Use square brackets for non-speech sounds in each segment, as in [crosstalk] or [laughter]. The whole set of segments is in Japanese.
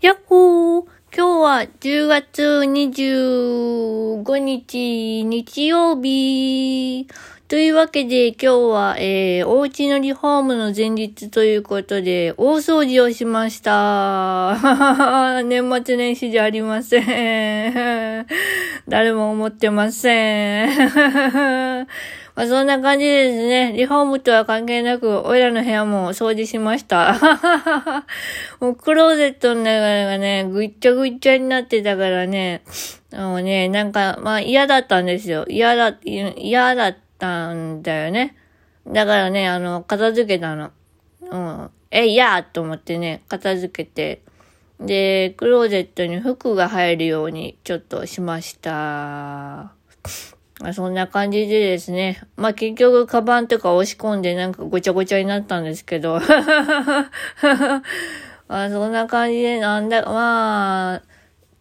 やっほー今日は10月25日日曜日というわけで今日は、えー、お家のリフォームの前日ということで大掃除をしました。[laughs] 年末年始じゃありません。[laughs] 誰も思ってません。[laughs] まあ、そんな感じですね、リフォームとは関係なく、おいらの部屋も掃除しました。[laughs] もうクローゼットの中がね、ぐっちゃぐっちゃになってたからね、もうね、なんか、まあ嫌だったんですよ。嫌だ、嫌だったんだよね。だからね、あの、片付けたの。うん。え、いやと思ってね、片付けて。で、クローゼットに服が入るようにちょっとしました。まあ、そんな感じでですね。まあ、結局、カバンとか押し込んでなんかごちゃごちゃになったんですけど。[laughs] まあ、そんな感じで、なんだ、まあ、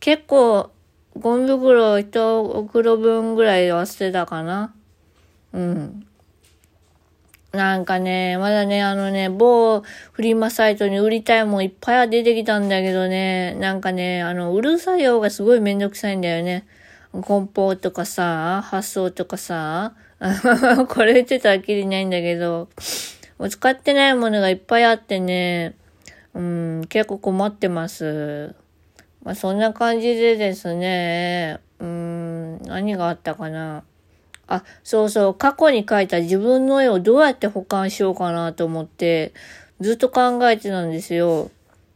結構、ゴミ袋一袋分ぐらい忘れたかな。うん。なんかね、まだね、あのね、某フリマサイトに売りたいもんいっぱいは出てきたんだけどね、なんかね、あの、売る作業がすごいめんどくさいんだよね。梱包とかさ、発送とかさ、[laughs] これ言ってたらきりないんだけど、使ってないものがいっぱいあってね、うん、結構困ってます。まあ、そんな感じでですね、うん、何があったかな。あ、そうそう、過去に描いた自分の絵をどうやって保管しようかなと思って、ずっと考えてたんですよ。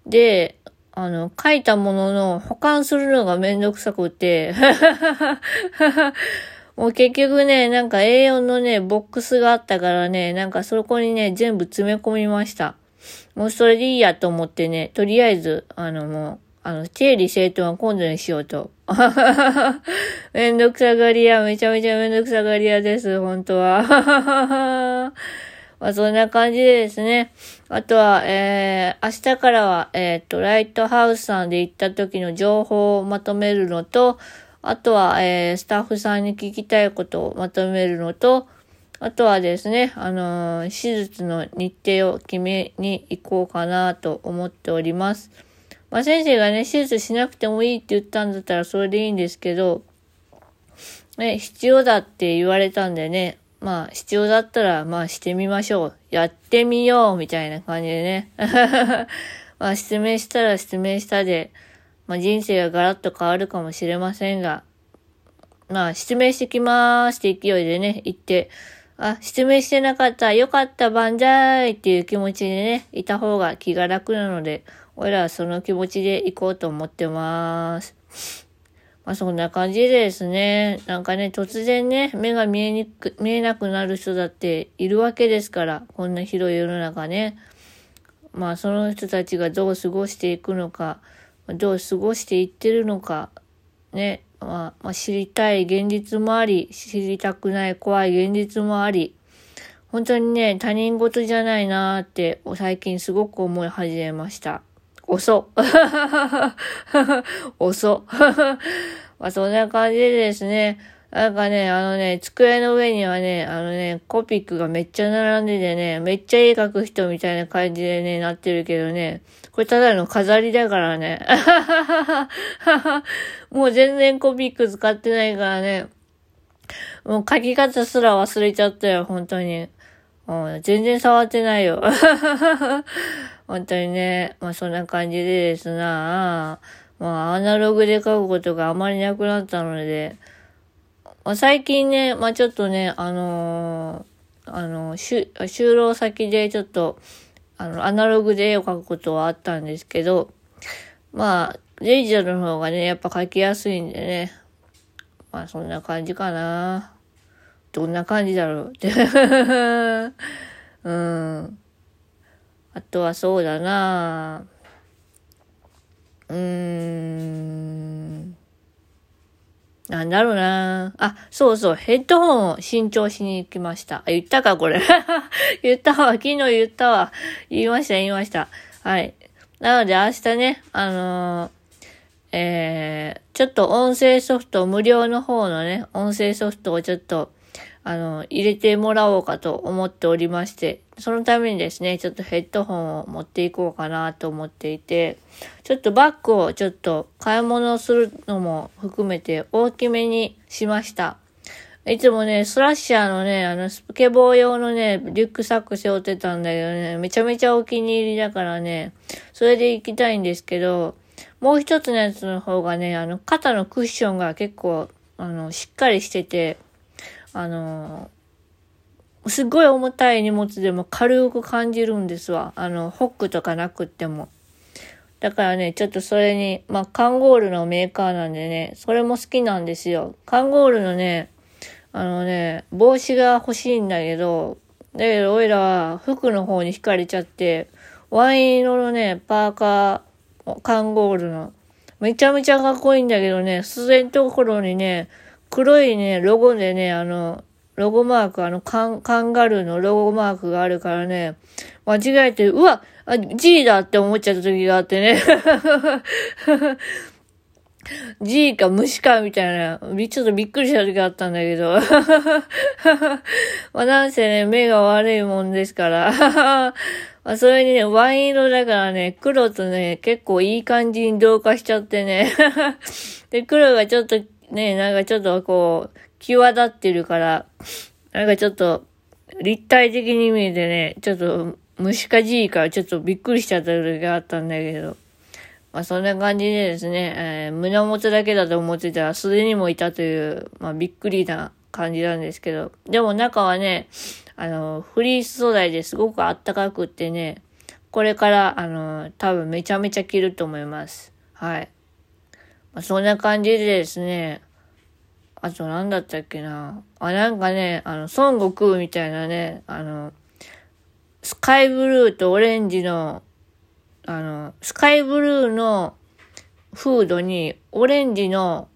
で、あの、書いたものの保管するのがめんどくさくて [laughs] もう結局ね、なんか A4 のね、ボックスがあったからね、なんかそこにね、全部詰め込みました。もうそれでいいやと思ってね、とりあえず、あのもう、あの、整理整頓は今度にしようと。[laughs] めんどくさがり屋、めちゃめちゃめんどくさがり屋です、本当は。まあ、そんな感じでですね。あとは、えー、明日からは、えっ、と、ライトハウスさんで行った時の情報をまとめるのと、あとは、えー、スタッフさんに聞きたいことをまとめるのと、あとはですね、あのー、手術の日程を決めに行こうかなと思っております。まあ、先生がね、手術しなくてもいいって言ったんだったらそれでいいんですけど、ね、必要だって言われたんでね、まあ、必要だったら、まあ、してみましょう。やってみようみたいな感じでね。[laughs] まあ、失明したら失明したで、まあ、人生がガラッと変わるかもしれませんが、まあ、失明してきまーすって勢いでね、言って、あ、失明してなかった、よかった、万歳っていう気持ちでね、いた方が気が楽なので、俺らはその気持ちで行こうと思ってまーす。まあそんな感じでですね、なんかね、突然ね、目が見えにく、見えなくなる人だっているわけですから、こんな広い世の中ね。まあその人たちがどう過ごしていくのか、どう過ごしていってるのか、ね、まあ、まあ、知りたい現実もあり、知りたくない怖い現実もあり、本当にね、他人事じゃないなーって最近すごく思い始めました。遅。[laughs] 遅。[laughs] まあそんな感じでですね、なんかね、あのね、机の上にはね、あのね、コピックがめっちゃ並んでてね、めっちゃ絵描く人みたいな感じでね、なってるけどね、これただの飾りだからね。[laughs] もう全然コピック使ってないからね、もう書き方すら忘れちゃったよ、本当に。うん、全然触ってないよ。本当にね、まあそんな感じでですな、まあアナログで書くことがあまりなくなったので、まあ、最近ね、まあちょっとね、あのー、あの、就労先でちょっと、あの、アナログで絵を描くことはあったんですけど、まあ、デジタルの方がね、やっぱ描きやすいんでね、まあそんな感じかな。どんな感じだろうって。[laughs] うん。あとはそうだなうーん。なんだろうなあ、そうそう、ヘッドホンを新調しに行きました。あ、言ったか、これ。[laughs] 言ったわ、昨日言ったわ。言いました、言いました。はい。なので明日ね、あのー、えー、ちょっと音声ソフト、無料の方のね、音声ソフトをちょっと、あの、入れてもらおうかと思っておりまして、そのためにですね、ちょっとヘッドホンを持っていこうかなと思っていて、ちょっとバッグをちょっと買い物するのも含めて大きめにしました。いつもね、スラッシャーのね、あの、スケボー用のね、リュックサック背負ってたんだけどね、めちゃめちゃお気に入りだからね、それで行きたいんですけど、もう一つのやつの方がね、あの、肩のクッションが結構、あの、しっかりしてて、あの、すっごい重たい荷物でも軽く感じるんですわ。あの、ホックとかなくっても。だからね、ちょっとそれに、まあ、カンゴールのメーカーなんでね、それも好きなんですよ。カンゴールのね、あのね、帽子が欲しいんだけど、だけど、おいらは服の方に惹かれちゃって、ワイン色のね、パーカー、カンゴールの、めちゃめちゃかっこいいんだけどね、自然ところにね、黒いね、ロゴでね、あの、ロゴマーク、あのカン、カンガルーのロゴマークがあるからね、間違えて、うわあ、G だって思っちゃった時があってね。[laughs] G か虫かみたいな、ちょっとびっくりした時があったんだけど。[laughs] まあなんせね、目が悪いもんですから。[laughs] まあそれにね、ワイン色だからね、黒とね、結構いい感じに同化しちゃってね。で、黒がちょっとね、なんかちょっとこう、際立ってるから、なんかちょっと、立体的に見えてね、ちょっと虫か G からちょっとびっくりしちゃった時があったんだけど。まあそんな感じでですね、えー、胸元だけだと思ってたら素手にもいたという、まあびっくりな感じなんですけど、でも中はね、あの、フリー素材ですごくあったかくってね、これから、あの、多分めちゃめちゃ着ると思います。はい。まあ、そんな感じでですね、あと何だったっけな。あ、なんかね、あの、孫悟空みたいなね、あの、スカイブルーとオレンジのあの、スカイブルーのフードにオレンジの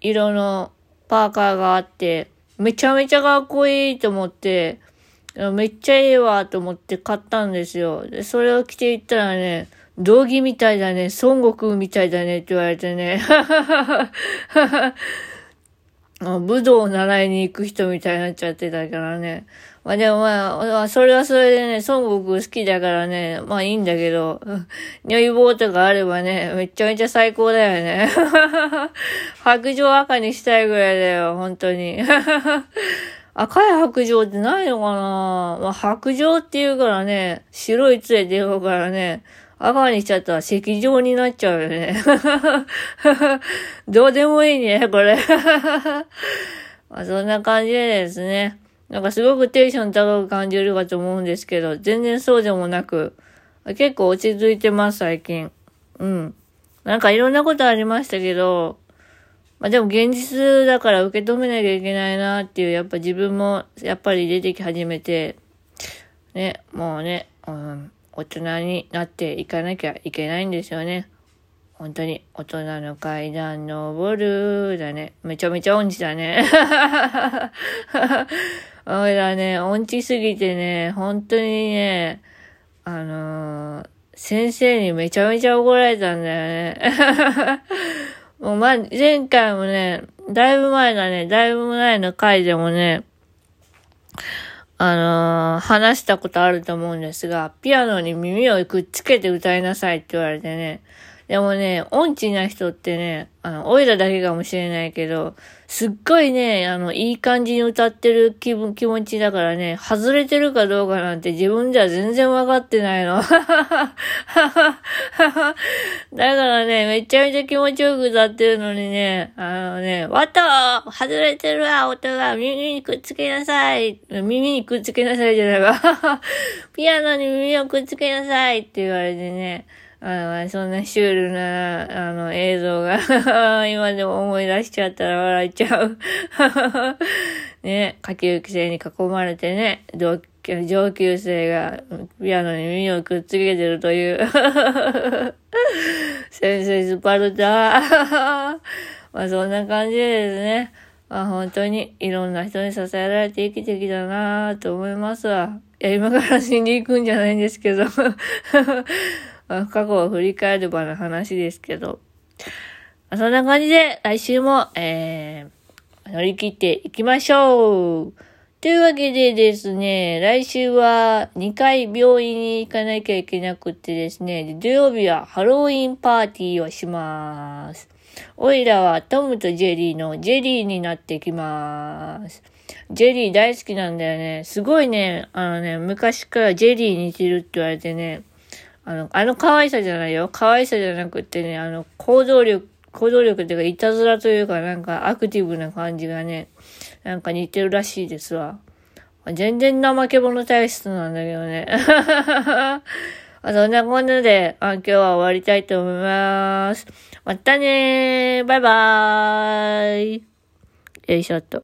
色のパーカーがあって、めちゃめちゃかっこいいと思って、めっちゃいいわと思って買ったんですよ。で、それを着ていったらね、道着みたいだね、孫悟空みたいだねって言われてね。[laughs] 武道を習いに行く人みたいになっちゃってたからね。まあでもまあ、それはそれでね、孫悟空好きだからね、まあいいんだけど、如意棒とかあればね、めちゃめちゃ最高だよね。[laughs] 白状赤にしたいぐらいだよ、本当に。[laughs] 赤い白状ってないのかなまあ白状って言うからね、白い杖出ようからね、赤にしちゃったら赤状になっちゃうよね。[laughs] どうでもいいね、これ。[laughs] まあそんな感じでですね。なんかすごくテンション高く感じるかと思うんですけど、全然そうでもなく、結構落ち着いてます、最近。うん。なんかいろんなことありましたけど、まあでも現実だから受け止めなきゃいけないなっていう、やっぱ自分もやっぱり出てき始めて、ね、もうね、うん、大人になっていかなきゃいけないんですよね。本当に、大人の階段登るだね。めちゃめちゃ音痴だね。[laughs] おいらね、音痴すぎてね、本当にね、あのー、先生にめちゃめちゃ怒られたんだよね。[laughs] もうま、前回もね、だいぶ前だね、だいぶ前の回でもね、あのー、話したことあると思うんですが、ピアノに耳をくっつけて歌いなさいって言われてね。でもね、音痴な人ってね、あの、オイラだけかもしれないけど、すっごいね、あの、いい感じに歌ってる気分、気持ちだからね、外れてるかどうかなんて自分では全然わかってないの。[laughs] だからね、めちゃめちゃ気持ちよく歌ってるのにね、あのね、わと外れてるわ、音が耳にくっつけなさい。耳にくっつけなさいじゃないわ。ピアノに耳をくっつけなさいって言われてね、あの、そんなシュールな、あの、映像が [laughs] 今でも思い出しちゃったら笑っちゃう。[laughs] ね、下級生に囲まれてね、上級生がピアノに耳をくっつけてるという。[laughs] 先生スパルタ。まあそんな感じでですね、まあ本当にいろんな人に支えられて生きてきたなぁと思いますわ。いや、今から死んでいくんじゃないんですけど。過去を振り返ればの話ですけど、そんな感じで来週も、えー、乗り切っていきましょうというわけでですね、来週は2回病院に行かなきゃいけなくってですね、土曜日はハロウィンパーティーをします。おいらはトムとジェリーのジェリーになってきます。ジェリー大好きなんだよね。すごいね、あのね、昔からジェリーに似てるって言われてね、あの、あの可愛さじゃないよ。可愛さじゃなくってね、あの、行動力、行動力っていうか、いたずらというか、なんかアクティブな感じがね、なんか似てるらしいですわ。全然怠け者体質なんだけどね。[laughs] そんなこんなで、今日は終わりたいと思います。またねーバイバーイよいしょっと。